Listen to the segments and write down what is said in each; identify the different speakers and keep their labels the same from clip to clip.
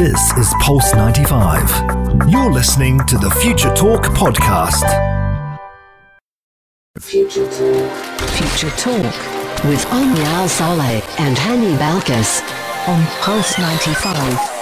Speaker 1: This is Pulse 95. You're listening to the Future Talk podcast.
Speaker 2: Future Talk. Future Talk with Omnia Al Saleh and Hani Balkis on Pulse 95.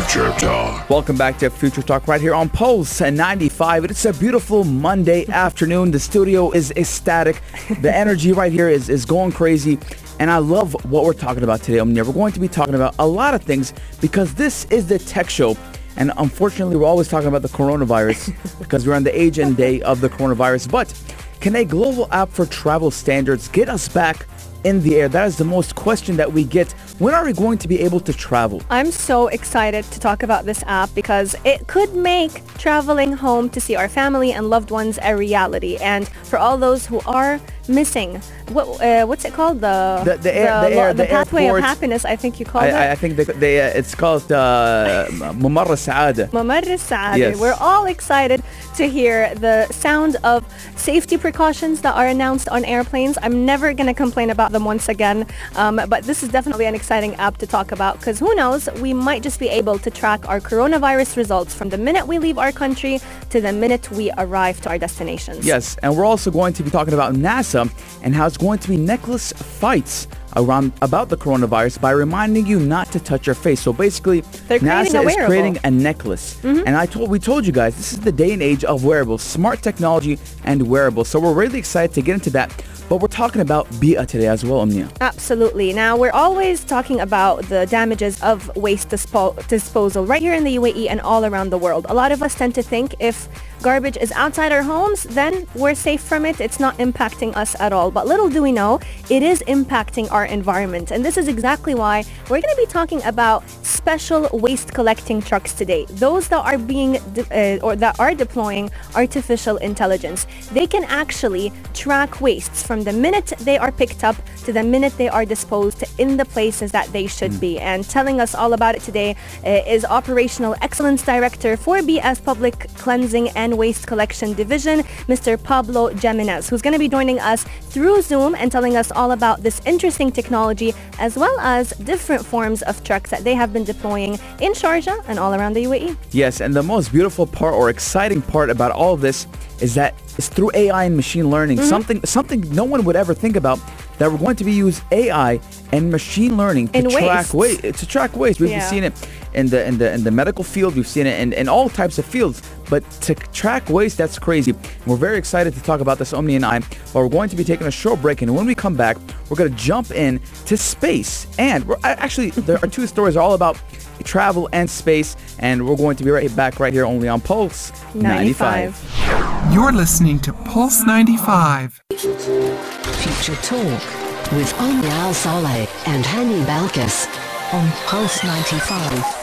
Speaker 3: Future Talk. Welcome back to Future Talk right here on Pulse 95. It's a beautiful Monday afternoon. The studio is ecstatic. The energy right here is, is going crazy. And I love what we're talking about today. Omnia. We're going to be talking about a lot of things because this is the tech show. And unfortunately, we're always talking about the coronavirus because we're on the age and day of the coronavirus. But can a global app for travel standards get us back in the air? That is the most question that we get. When are we going to be able to travel?
Speaker 4: I'm so excited to talk about this app because it could make traveling home to see our family and loved ones a reality. And for all those who are missing. What uh, what's it called? The
Speaker 3: the, the, air, the, air,
Speaker 4: the pathway of happiness. I think you call it.
Speaker 3: I think they, uh, it's called uh, Mamar Saada.
Speaker 4: Mamar Saada. Yes. We're all excited to hear the sound of safety precautions that are announced on airplanes. I'm never going to complain about them once again, um, but this is definitely an exciting app to talk about because who knows, we might just be able to track our coronavirus results from the minute we leave our country to the minute we arrive to our destinations.
Speaker 3: Yes, and we're also going to be talking about NASA and how it's going to be necklace fights around about the coronavirus by reminding you not to touch your face. So basically, NASA is creating a necklace. Mm-hmm. And I told we told you guys this is the day and age of wearables, smart technology and wearables. So we're really excited to get into that. But we're talking about Bee'ah today as well, Omnia.
Speaker 4: Absolutely. Now, we're always talking about the damages of waste dispo- disposal right here in the UAE and all around the world. A lot of us tend to think if garbage is outside our homes, then we're safe from it. It's not impacting us at all. But little do we know, it is impacting our environment. And this is exactly why we're going to be talking about special waste collecting trucks today. Those that are being de- uh, or that are deploying artificial intelligence. They can actually track wastes from the minute they are picked up to the minute they are disposed in the places that they should mm. be. And telling us all about it today uh, is Operational Excellence Director for Bee'ah's Public Cleansing and and Waste Collection Division, Mr. Pablo Jimenez, who's going to be joining us through Zoom and telling us all about this interesting technology as well as different forms of trucks that they have been deploying in Sharjah and all around the UAE.
Speaker 3: Yes, and the most beautiful part or exciting part about all of this is that it's through AI and machine learning, mm-hmm. something something no one would ever think about that we're going to be use AI and machine learning to
Speaker 4: in
Speaker 3: track waste. To track waste. We've yeah. seen it in the in the in the medical field. We've seen it in, in all types of fields. But to track waste, that's crazy. We're very excited to talk about this, Omnia and I. But we're going to be taking a short break, and when we come back, we're going to jump in to space. And we're actually there are two stories are all about travel and space, and we're going to be right back right here only on Pulse 95.
Speaker 5: 95. You're listening to Pulse 95.
Speaker 2: Future Talk with Omnia Al Saleh and Hani Balkis on Pulse 95.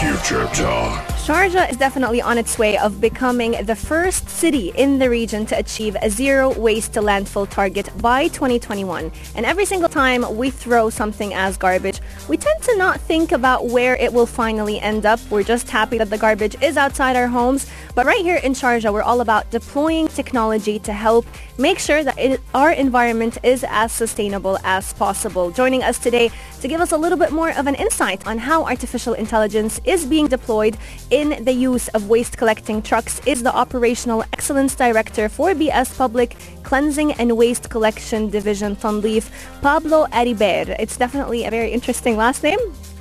Speaker 3: Future Talk.
Speaker 4: Sharjah is definitely on its way of becoming the first city in the region to achieve a zero waste to landfill target by 2021. And every single time we throw something as garbage, we tend to not think about where it will finally end up. We're just happy that the garbage is outside our homes. But right here in Sharjah, we're all about deploying technology to help make sure that it, our environment is as sustainable as possible. Joining us today to give us a little bit more of an insight on how artificial intelligence is being deployed in the use of waste collecting trucks is the Operational Excellence Director for Bee'ah's Public Cleansing and Waste Collection Division Tandeef, Pablo Arribere. It's definitely a very interesting last name.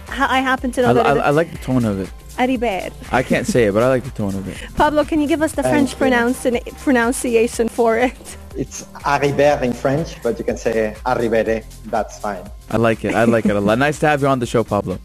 Speaker 4: I happen to know
Speaker 3: I,
Speaker 4: that.
Speaker 3: I, I like the tone of it.
Speaker 4: Ariber.
Speaker 3: I can't say it, but I like the tone of it.
Speaker 4: Pablo, can you give us the French pronunci- pronunciation for it?
Speaker 6: It's Arriber in French, but you can say Arribere. That's fine.
Speaker 3: I like it. I like it a lot. Nice to have you on the show, Pablo.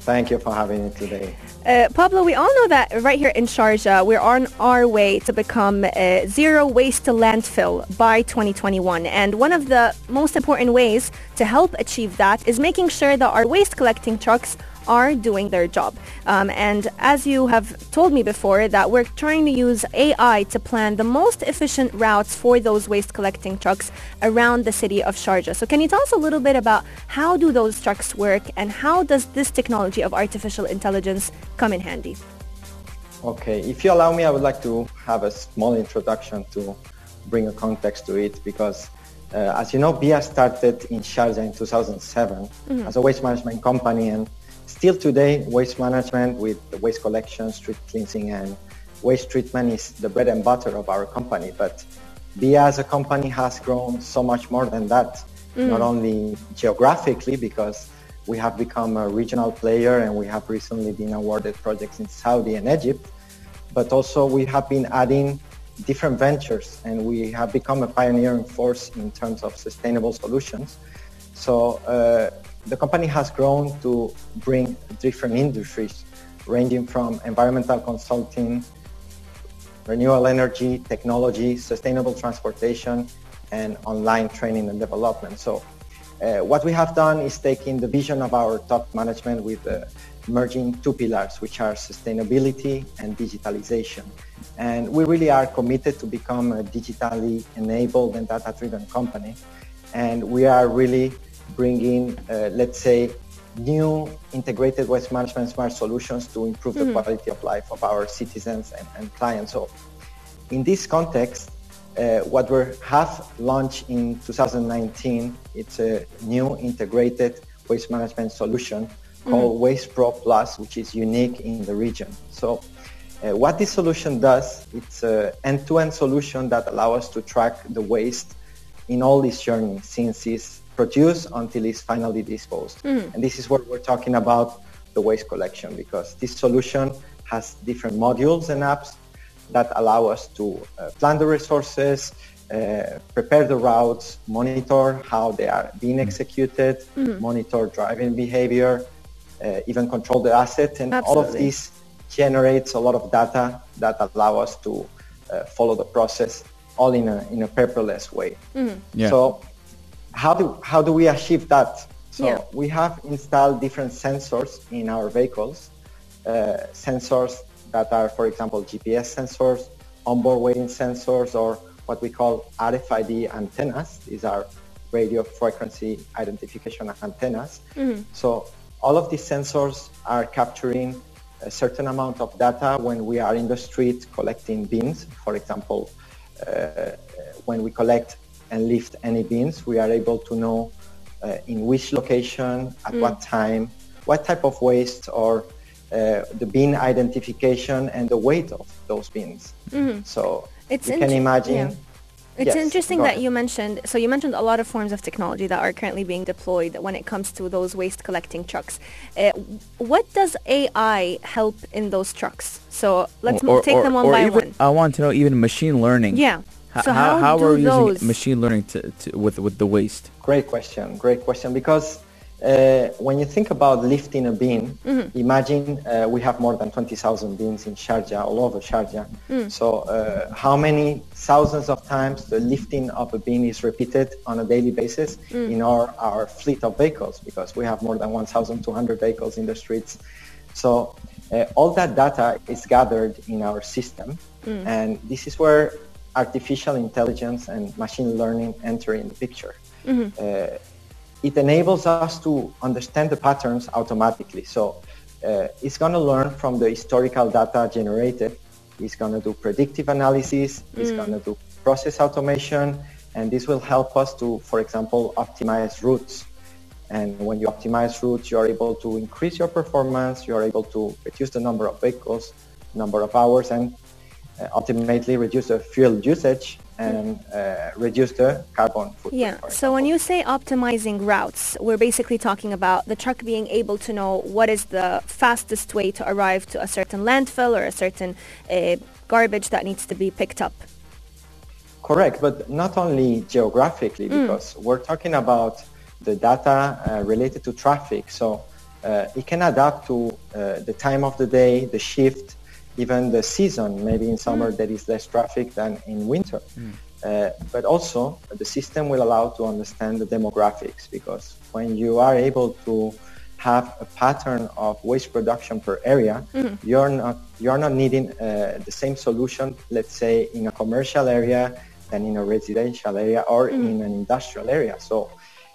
Speaker 6: Thank you for having me today.
Speaker 4: Uh, Pablo, we all know that right here in Sharjah, we're on our way to become uh, zero waste to landfill by 2021. And one of the most important ways to help achieve that is making sure that our waste collecting trucks are doing their job. Um, and as you have told me before, that we're trying to use AI to plan the most efficient routes for those waste collecting trucks around the city of Sharjah. So can you tell us a little bit about how do those trucks work and how does this technology of artificial intelligence come in handy?
Speaker 6: Okay, if you allow me, I would like to have a small introduction to bring a context to it because Uh, as you know, Bee'ah started in Sharjah in 2007 mm-hmm. as a waste management company and still today waste management with waste collection, street cleansing and waste treatment is the bread and butter of our company. But Bee'ah as a company has grown so much more than that, mm. not only geographically because we have become a regional player and we have recently been awarded projects in Saudi and Egypt, but also we have been adding different ventures and we have become a pioneering force in terms of sustainable solutions. So uh, the company has grown to bring different industries ranging from environmental consulting, renewable energy, technology, sustainable transportation, and online training and development. So uh, what we have done is taking the vision of our top management with uh, merging two pillars, which are sustainability and digitalization. And we really are committed to become a digitally enabled and data-driven company. And we are really bringing, uh, let's say, new integrated waste management smart solutions to improve mm-hmm. the quality of life of our citizens and, and clients. So in this context, uh, what we have launched in 2019, it's a new integrated waste management solution called mm-hmm. Waste Pro Plus, which is unique in the region. So uh, what this solution does, it's an end-to-end solution that allows us to track the waste in all its journey since it's produced until it's finally disposed. Mm-hmm. And this is what we're talking about the waste collection because this solution has different modules and apps that allow us to uh, plan the resources, uh, prepare the routes, monitor how they are being mm-hmm. executed, mm-hmm. monitor driving behavior, uh, even control the asset, and Absolutely. all of this generates a lot of data that allow us to uh, follow the process all in a in a paperless way. Mm-hmm. Yeah. So how do how do we achieve that? So yeah. we have installed different sensors in our vehicles, uh, sensors that are, for example, GPS sensors, onboard weighing sensors, or what we call RFID antennas. These are radio frequency identification antennas. Mm-hmm. So all of these sensors are capturing a certain amount of data when we are in the street collecting bins. For example, uh, when we collect and lift any bins, we are able to know uh, in which location, at mm. what time, what type of waste or uh, the bin identification and the weight of those bins. Mm-hmm. So it's you can imagine yeah.
Speaker 4: It's yes, interesting that you mentioned, so you mentioned a lot of forms of technology that are currently being deployed when it comes to those waste collecting trucks. Uh, what does AI help in those trucks? So let's or, take or, them one by
Speaker 3: even,
Speaker 4: one.
Speaker 3: I want to know even machine learning.
Speaker 4: Yeah.
Speaker 3: So how, how, how are we using machine learning to, to, with, with the waste?
Speaker 6: Great question, great question. Because uh, when you think about lifting a bin, mm-hmm. imagine uh, we have more than 20,000 bins in Sharjah, all over Sharjah. Mm. So uh, how many thousands of times the lifting of a bin is repeated on a daily basis mm. in our, our fleet of vehicles because we have more than 1,200 vehicles in the streets. So uh, all that data is gathered in our system. Mm. And this is where artificial intelligence and machine learning enter in the picture. Mm-hmm uh, it enables us to understand the patterns automatically. So uh, it's going to learn from the historical data generated. It's going to do predictive analysis. Mm. It's going to do process automation. And this will help us to, for example, optimize routes. And when you optimize routes, you're able to increase your performance. You're able to reduce the number of vehicles, number of hours, and ultimately reduce the fuel usage and uh, reduce the carbon footprint.
Speaker 4: Yeah. So when you say optimizing routes, we're basically talking about the truck being able to know what is the fastest way to arrive to a certain landfill or a certain uh, garbage that needs to be picked up.
Speaker 6: Correct, but not only geographically, mm. because we're talking about the data uh, related to traffic. So uh, it can adapt to uh, the time of the day, the shift, even the season. Maybe in summer mm. there is less traffic than in winter. Mm. Uh, but also the system will allow to understand the demographics because when you are able to have a pattern of waste production per area, mm. you're not you're not needing uh, the same solution, let's say in a commercial area than in a residential area or mm. in an industrial area. So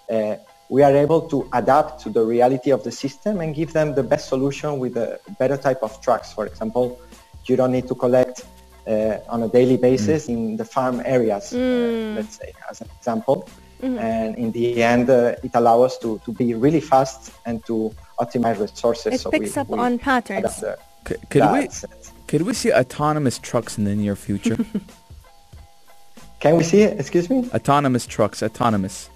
Speaker 6: uh, we are able to adapt to the reality of the system and give them the best solution with a better type of trucks. For example, you don't need to collect uh, on a daily basis mm. in the farm areas, uh, mm. uh, let's say, as an example. Mm-hmm. And in the end, uh, it allows us to, to be really fast and to optimize resources.
Speaker 4: It
Speaker 6: so
Speaker 4: picks
Speaker 6: we,
Speaker 4: up
Speaker 6: we
Speaker 4: on patterns.
Speaker 6: adapt the-
Speaker 3: C- could we
Speaker 6: that's
Speaker 3: could we see autonomous trucks in the near future?
Speaker 6: Can we see it? Excuse me?
Speaker 3: autonomous trucks, autonomous.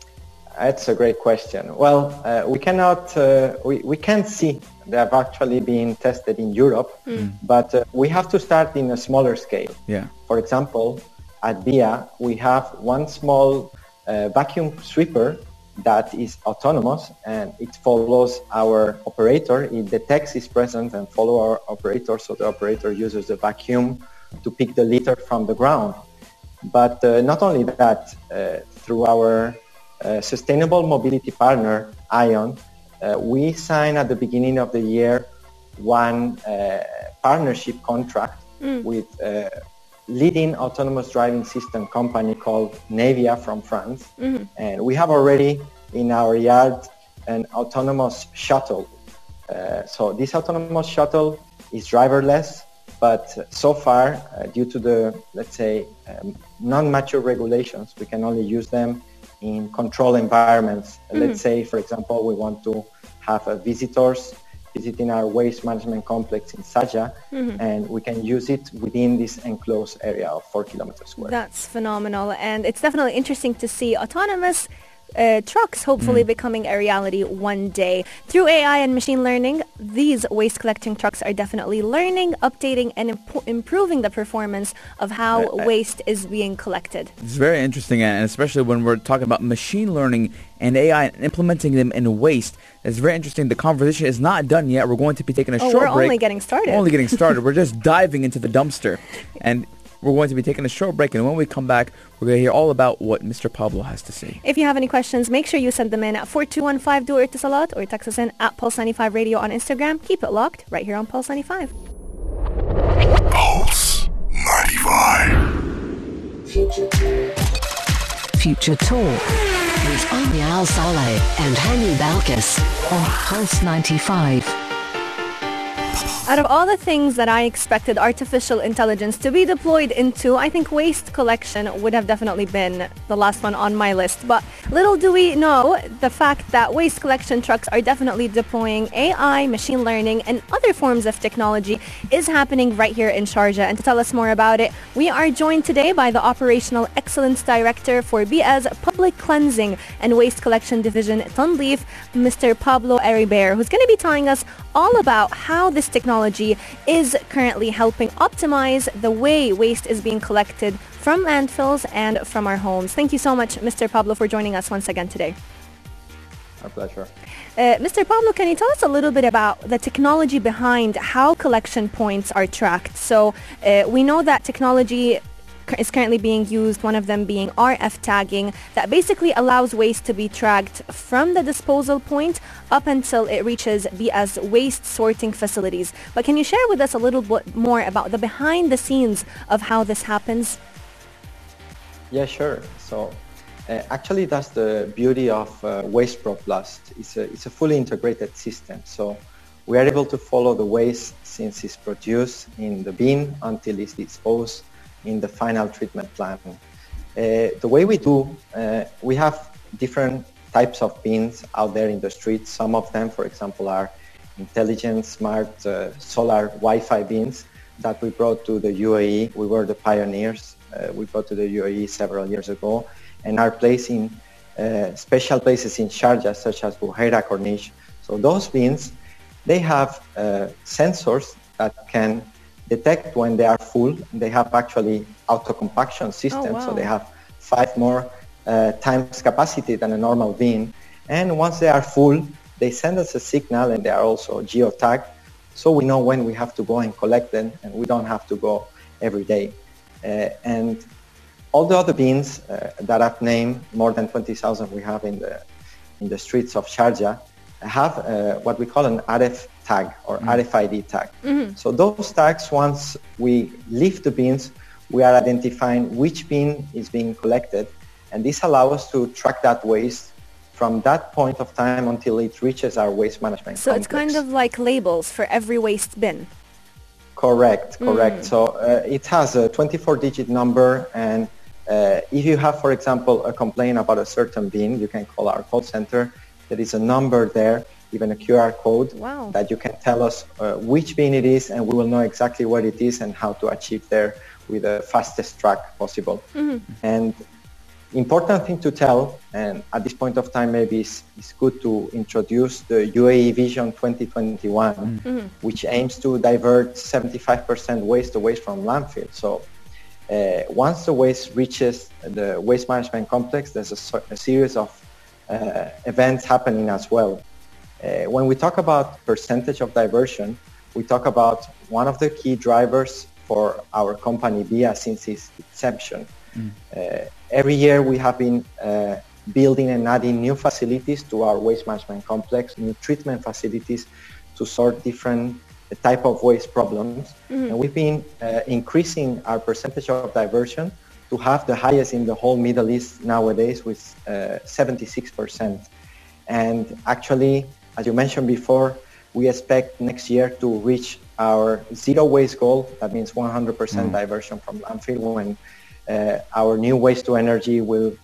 Speaker 6: That's a great question. Well, uh, we cannot, uh, we, we can't see they have actually been tested in Europe, but uh, we have to start in a smaller scale.
Speaker 3: Yeah.
Speaker 6: For example, at Bee'ah, we have one small uh, vacuum sweeper that is autonomous and it follows our operator. It detects its presence and follow our operator, so the operator uses the vacuum to pick the litter from the ground. But uh, not only that, uh, through our uh, sustainable mobility partner, ION, uh, we signed at the beginning of the year one uh, partnership contract with a leading autonomous driving system company called Navya from France. And we have already in our yard an autonomous shuttle. Uh, so this autonomous shuttle is driverless, but so far, uh, due to the, let's say, um, non-mature regulations, we can only use them in control environments. Let's say, for example, we want to have uh, visitors visiting our waste management complex in Sharjah, and we can use it within this enclosed area of four kilometers square.
Speaker 4: That's phenomenal. And it's definitely interesting to see autonomous uh, trucks hopefully becoming a reality one day. Through AI and machine learning, these waste collecting trucks are definitely learning, updating, and impo- improving the performance of how waste is being collected.
Speaker 3: It's very interesting, and especially when we're talking about machine learning and AI and implementing them in waste. It's very interesting. The conversation is not done yet. We're going to be taking a
Speaker 4: Oh,
Speaker 3: short
Speaker 4: we're
Speaker 3: break.
Speaker 4: only getting started.
Speaker 3: We're only getting started. we're just diving into the dumpster, and we're going to be taking a short break. And when we come back, we're going to hear all about what Mr. Pablo has to say.
Speaker 4: If you have any questions, make sure you send them in at 4215 do it lot or text us in at Pulse95 Radio on Instagram. Keep it locked right here on Pulse 95.
Speaker 1: Pulse 95.
Speaker 2: Future Talk with Omnia Al Saleh and Hani Balkis on Pulse 95.
Speaker 4: Out of all the things that I expected artificial intelligence to be deployed into, I think waste collection would have definitely been the last one on my list. But little do we know the fact that waste collection trucks are definitely deploying AI, machine learning, and other forms of technology is happening right here in Sharjah. And to tell us more about it, we are joined today by the Operational Excellence Director for Bee'ah's Public Cleansing and Waste Collection Division, Tandeef, Mr. Pablo Arribere, who's going to be telling us all about how this technology is currently helping optimize the way waste is being collected from landfills and from our homes. Thank you so much, Mr. Pablo, for joining us once again today.
Speaker 6: Our pleasure.
Speaker 4: Uh, Mr. Pablo, can you tell us a little bit about the technology behind how collection points are tracked? So uh, we know that technology is currently being used, one of them being RF tagging, that basically allows waste to be tracked from the disposal point up until it reaches Bee'ah's waste sorting facilities. But can you share with us a little bit more about the behind the scenes of how this happens?
Speaker 6: Yeah, sure. So uh, actually, that's the beauty of uh, Waste Pro Plus. It's a, it's a fully integrated system. So we are able to follow the waste since it's produced in the bin until it's disposed in the final treatment plant. Uh, the way we do, uh, we have different types of bins out there in the streets. Some of them, for example, are intelligent, smart, uh, solar Wi-Fi bins that we brought to the UAE. We were the pioneers. Uh, we brought to the UAE several years ago and are placed in uh, special places in Sharjah, such as Buhaira Corniche. So those bins, they have uh, sensors that can detect when they are full. They have actually auto-compaction system, so
Speaker 4: wow.
Speaker 6: they have five more uh, times capacity than a normal bin. And once they are full, they send us a signal and they are also geotagged, so we know when we have to go and collect them, and we don't have to go every day. Uh, and all the other bins uh, that I've named, more than 20,000 we have in the in the streets of Sharjah, have uh, what we call an RF tag or RFID tag. So those tags, once we lift the bins, we are identifying which bin is being collected, and this allows us to track that waste from that point of time until it reaches our waste management
Speaker 4: So it's kind of like labels for every waste bin.
Speaker 6: Correct, correct. So uh, it has a 24-digit number, and Uh, if you have, for example, a complaint about a certain bin, you can call our call center. There is a number there, even a QR code
Speaker 4: wow.
Speaker 6: that you can tell us uh, which bin it is, and we will know exactly what it is and how to achieve there with the fastest track possible.
Speaker 4: Mm-hmm.
Speaker 6: And important thing to tell, and at this point of time, maybe it's, it's good to introduce the UAE Vision 2021,
Speaker 4: Mm-hmm.
Speaker 6: which aims to divert 75% waste away from landfill. So uh, once the waste reaches the waste management complex, there's a, a series of uh, events happening as well. Uh, when we talk about percentage of diversion, we talk about one of the key drivers for our company Bee'ah since its inception. Uh, every year we have been uh, building and adding new facilities to our waste management complex, new treatment facilities to sort different type of waste problems. And we've been uh, increasing our percentage of diversion to have the highest in the whole Middle East nowadays with uh, 76%. And actually, as you mentioned before, we expect next year to reach our zero waste goal. That means 100% diversion from landfill when uh, our new waste to energy will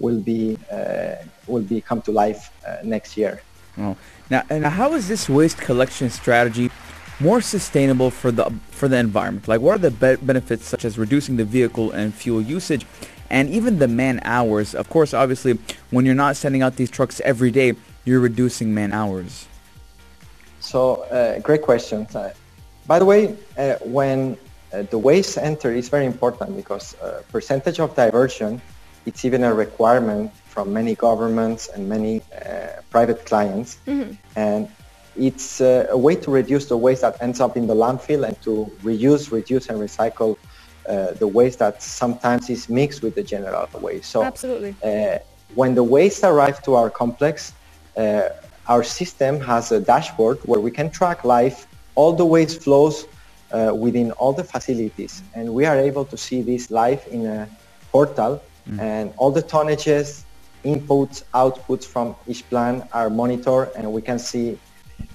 Speaker 6: will be uh, will be come to life uh, next year.
Speaker 3: Oh. Now, and how is this waste collection strategy more sustainable for the for the environment? Like, what are the be- benefits such as reducing the vehicle and fuel usage, and even the man hours? Of course, obviously, when you're not sending out these trucks every day, you're reducing man hours.
Speaker 6: So, uh, great question. Uh, by the way, uh, when uh, the waste enter is very important because uh, percentage of diversion, it's even a requirement from many governments and many uh, private clients. And it's uh, a way to reduce the waste that ends up in the landfill and to reuse, reduce, and recycle uh, the waste that sometimes is mixed with the general waste. So
Speaker 4: Absolutely.
Speaker 6: uh, when the waste arrive to our complex, uh, our system has a dashboard where we can track live all the waste flows uh, within all the facilities, and we are able to see this live in a portal, and all the tonnages, inputs, outputs from each plan are monitored, and we can see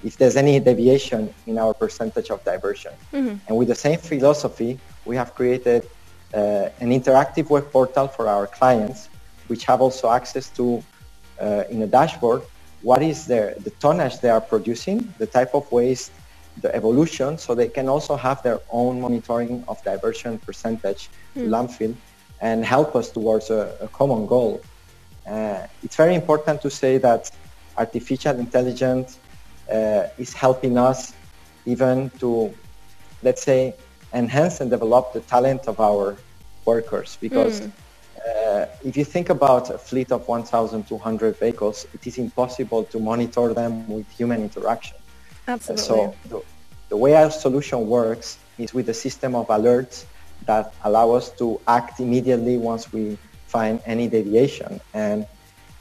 Speaker 6: if there's any deviation in our percentage of diversion. And with the same philosophy, we have created uh, an interactive web portal for our clients, which have also access to, uh, in a dashboard, what is their, the tonnage they are producing, the type of waste, the evolution, so they can also have their own monitoring of diversion percentage to landfill and help us towards a, a common goal. Uh, it's very important to say that artificial intelligence uh, is helping us even to, let's say, enhance and develop the talent of our workers because uh, if you think about a fleet of 1,200 vehicles, it is impossible to monitor them with human interaction. Uh,
Speaker 4: Absolutely.
Speaker 6: So the, the way our solution works is with a system of alerts that allow us to act immediately once we find any deviation. And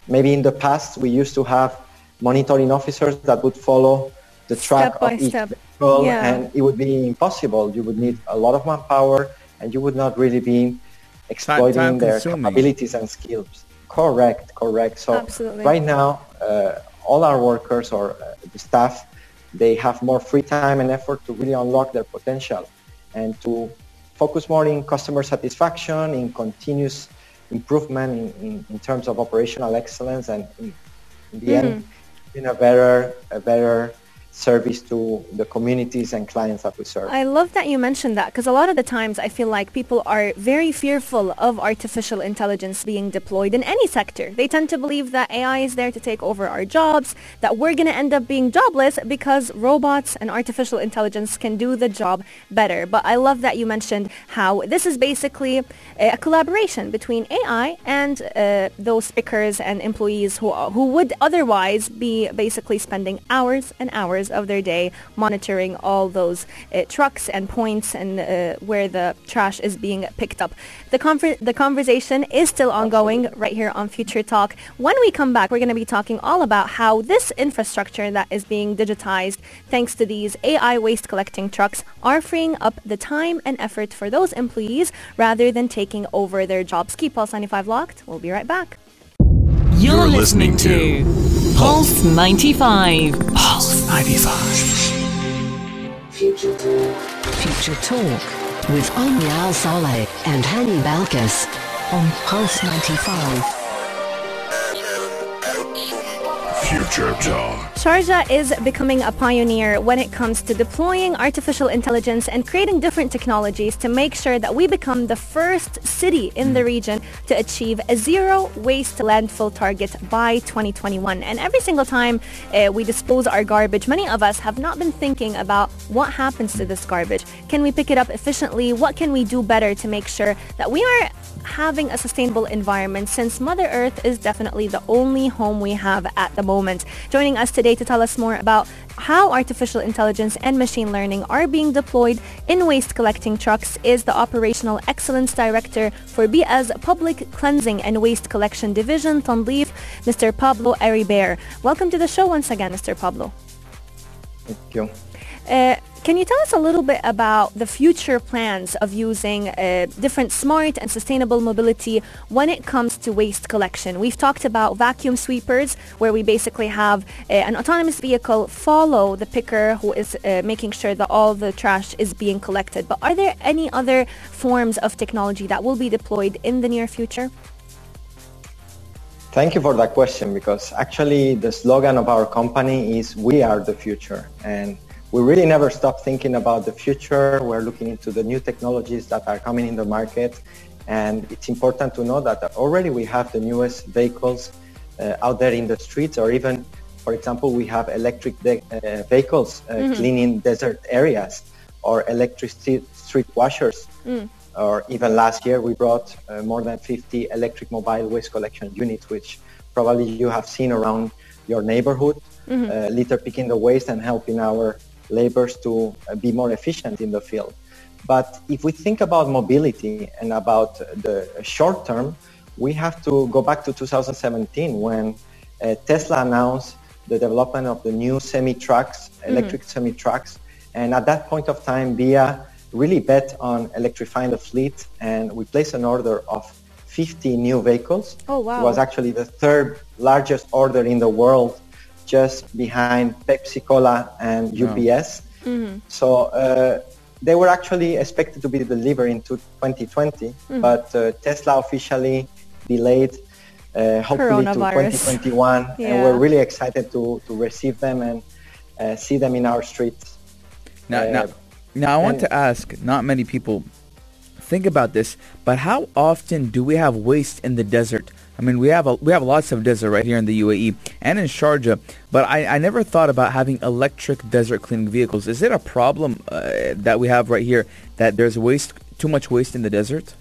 Speaker 6: maybe in the past we used to have monitoring officers that would follow the track
Speaker 4: Step by
Speaker 6: of each
Speaker 4: step.
Speaker 6: vehicle
Speaker 4: Yeah.
Speaker 6: and it would be impossible. You would need a lot of manpower and you would not really be exploiting
Speaker 3: time
Speaker 6: their
Speaker 3: consuming.
Speaker 6: capabilities and skills. Correct, correct. So
Speaker 4: Absolutely.
Speaker 6: right now, uh, all our workers or uh, the staff, they have more free time and effort to really unlock their potential and to focus more in customer satisfaction, in continuous improvement in, in, in terms of operational excellence and in, in the end, in a better, a better service to the communities and clients that we serve.
Speaker 4: I love that you mentioned that because a lot of the times I feel like people are very fearful of artificial intelligence being deployed in any sector. They tend to believe that AI is there to take over our jobs, that we're going to end up being jobless because robots and artificial intelligence can do the job better. But I love that you mentioned how this is basically a collaboration between AI and uh, those speakers and employees who, who would otherwise be basically spending hours and hours of their day monitoring all those uh, trucks and points and uh, where the trash is being picked up. The, conver- the conversation is still ongoing right here on Future Talk. When we come back, we're going to be talking all about how this infrastructure that is being digitized thanks to these AI waste collecting trucks are freeing up the time and effort for those employees rather than taking over their jobs. Keep Pulse 95 locked. We'll be right back.
Speaker 7: You're,
Speaker 1: You're
Speaker 7: listening,
Speaker 1: listening
Speaker 7: to Pulse 95.
Speaker 1: Pulse 95.
Speaker 2: Future Talk with Omnia Al Saleh and Hani Balkis on Pulse 95.
Speaker 1: Future Talk.
Speaker 4: Sharjah is becoming a pioneer when it comes to deploying artificial intelligence and creating different technologies to make sure that we become the first city in the region to achieve a zero waste landfill target by 2021. And every single time uh, we dispose our garbage, many of us have not been thinking about what happens to this garbage. Can we pick it up efficiently? What can we do better to make sure that we are having a sustainable environment since Mother Earth is definitely the only home we have at the moment. Joining us today to tell us more about how artificial intelligence and machine learning are being deployed in waste collecting trucks is the Operational Excellence Director for Bee'ah's Public Cleansing and Waste Collection Division, Tandeef, Mr. Pablo Arribere. Welcome to the show once again, Mr. Pablo.
Speaker 6: Thank you.
Speaker 4: Uh, can you tell us a little bit about the future plans of using uh, different smart and sustainable mobility when it comes to waste collection? We've talked about vacuum sweepers, where we basically have uh, an autonomous vehicle follow the picker who is uh, making sure that all the trash is being collected. But are there any other forms of technology that will be deployed in the near future?
Speaker 6: Thank you for that question because actually the slogan of our company is we are the future and we really never stop thinking about the future. We're looking into the new technologies that are coming in the market. And it's important to know that already we have the newest vehicles uh, out there in the streets or even, for example, we have electric de- uh, vehicles uh, mm-hmm. cleaning desert areas or electric street, washers. Mm. Or even last year, we brought uh, more than 50 electric mobile waste collection units, which probably you have seen around your neighborhood, mm-hmm. Uh, litter picking the waste and helping our laborers to uh, be more efficient in the field. But if we think about mobility and about the short term, we have to go back to 2017 when uh, Tesla announced the development of the new semi-trucks, mm-hmm. electric mm-hmm. semi-trucks. And at that point of time, Bee'ah really bet on electrifying the fleet and we placed an order of 50 new vehicles.
Speaker 4: Oh, wow.
Speaker 6: It was actually the third largest order in the world just behind Pepsi Cola and UPS. Mm-hmm. So uh, they were actually expected to be delivered in 2020, mm-hmm. but uh, Tesla officially delayed uh, hopefully to 2021. Yeah. And we're really excited to, to receive them and uh, see them in our streets.
Speaker 3: Now, now, uh, now I want to ask, not many people think about this, but how often do we have waste in the desert? I mean, we have a, we have lots of desert right here in the UAE and in Sharjah, but I, I never thought about having electric desert cleaning vehicles. Is it a problem uh, that we have right here that there's waste, too much waste in the desert?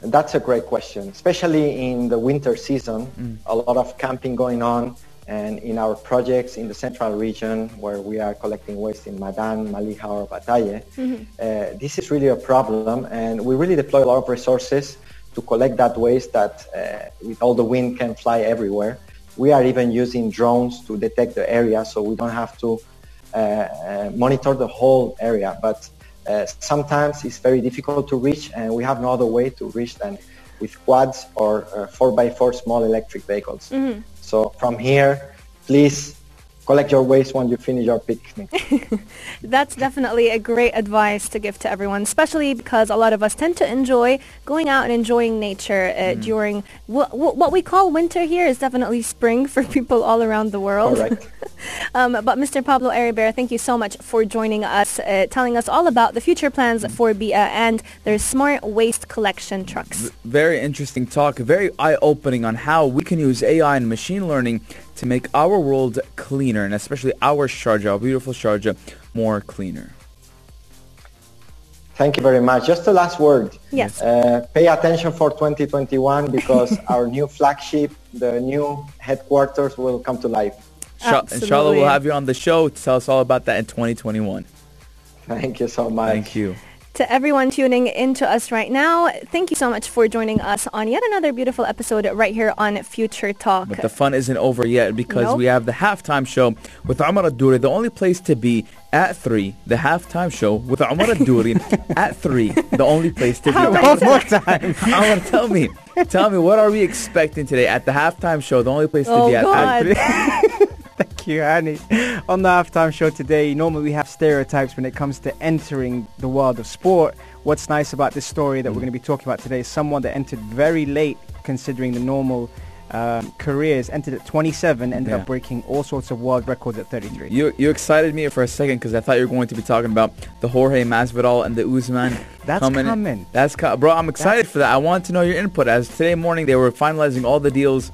Speaker 6: That's a great question, especially in the winter season. Mm. A lot of camping going on, and in our projects in the central region where we are collecting waste in Madam, Maliha, or Bataye, mm-hmm. uh, this is really a problem, and we really deploy a lot of resources to collect that waste that uh, with all the wind can fly everywhere. We are even using drones to detect the area so we don't have to uh, uh monitor the whole area. But uh, sometimes it's very difficult to reach and we have no other way to reach than with quads or 4x4 uh, small electric vehicles. Mm-hmm. So from here, please collect your waste when you finish your picnic.
Speaker 4: That's definitely a great advice to give to everyone, especially because a lot of us tend to enjoy going out and enjoying nature uh, mm. during wh- wh- what we call winter here is definitely spring for people all around the world. um, but Mr. Pablo Arribere, thank you so much for joining us, uh, telling us all about the future plans mm. for Bee'ah and their smart waste collection trucks. V-
Speaker 3: very interesting talk, very eye-opening on how we can use AI and machine learning to make our world cleaner, and especially our Sharjah, our beautiful Sharjah, more cleaner.
Speaker 6: Thank you very much. Just the last word.
Speaker 4: Yes.
Speaker 6: Uh, pay attention for 2021 because our new flagship, the new headquarters will come to life.
Speaker 3: Absolutely. Inshallah, we'll have you on the show to tell us all about that in 2021.
Speaker 6: Thank you so much.
Speaker 3: Thank you
Speaker 4: to everyone tuning into us right now. Thank you so much for joining us on yet another beautiful episode right here on Future Talk.
Speaker 3: But the fun isn't over yet because nope. we have the halftime show with Omar Adouri, the only place to be at 3, the halftime show with Omar Adouri at 3, the only place to be.
Speaker 8: One more time.
Speaker 3: Omar, tell me, tell me, what are we expecting today at the halftime show, the only place to
Speaker 4: oh
Speaker 3: be
Speaker 4: at,
Speaker 3: at 3?
Speaker 8: Thank you, Annie. On the halftime show today, normally we have stereotypes when it comes to entering the world of sport. what's nice about this story that we're going to be talking about today is someone that entered very late, considering the normal um, careers. Entered at 27, ended
Speaker 3: Yeah.
Speaker 8: up breaking all sorts of world records at 33.
Speaker 3: You you excited me for a second because I thought you were going to be talking about the Jorge Masvidal and the Usman.
Speaker 8: That's
Speaker 3: coming.
Speaker 8: coming.
Speaker 3: That's co- bro. I'm excited for that. I want to know your input. As today morning they were finalizing all the deals,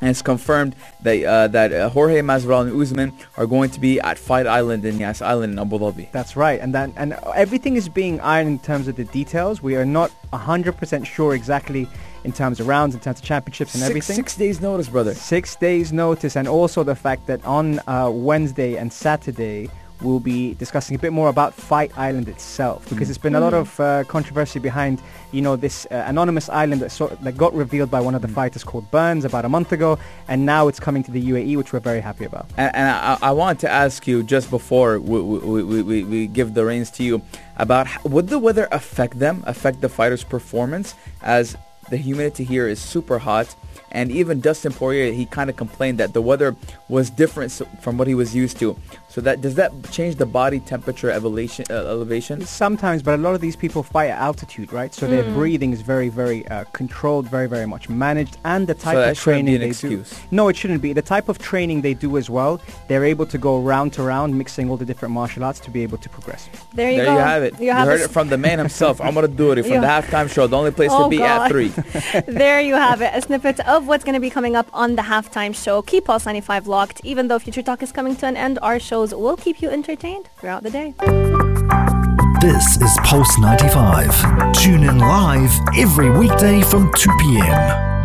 Speaker 3: and it's confirmed that uh, that uh, Jorge Masvidal and Usman are going to be at Fight Island in Yas Island in Abu Dhabi.
Speaker 8: That's right, and then and everything is being ironed in terms of the details. We are not 100% sure exactly in terms of rounds, in terms of championships and
Speaker 3: Six,
Speaker 8: everything.
Speaker 3: six days notice, brother.
Speaker 8: Six days notice, and also the fact that on uh, Wednesday and Saturday we'll be discussing a bit more about Fight Island itself because there's been a lot of uh, controversy behind, you know, this uh, anonymous island that, sort that got revealed by one of the fighters called Burns about a month ago, and now it's coming to the UAE, which we're very happy about.
Speaker 3: And, and I, I wanted to ask you just before we, we, we, we, we give the reins to you about h- would the weather affect them, affect the fighters' performance as the humidity here is super hot. And even Dustin Poirier, he kind of complained that the weather was different from what he was used to. So that does that change the body temperature elevation? Uh, elevation?
Speaker 8: Sometimes, but a lot of these people fight at altitude, right? So their breathing is very, very uh, controlled, very, very much managed, and the type
Speaker 3: that
Speaker 8: of
Speaker 3: shouldn't be
Speaker 8: training
Speaker 3: an
Speaker 8: they
Speaker 3: excuse.
Speaker 8: do. No, it shouldn't be. The type of training they do as well, they're able to go round to round, mixing all the different martial arts to be able to progress.
Speaker 4: There you
Speaker 3: there
Speaker 4: go.
Speaker 3: you have it. You,
Speaker 4: have
Speaker 3: heard it from the man himself, Amar Duri, from
Speaker 4: You-
Speaker 3: the halftime show, the only place
Speaker 4: Oh,
Speaker 3: to be
Speaker 4: God.
Speaker 3: at three.
Speaker 4: there you have it. A snippet of what's going to be coming up on the halftime show. Keep Pulse 95 locked. Even though Future Talk is coming to an end, our shows will keep you entertained throughout the day.
Speaker 1: This is Pulse 95. Tune in live every weekday from 2 p.m.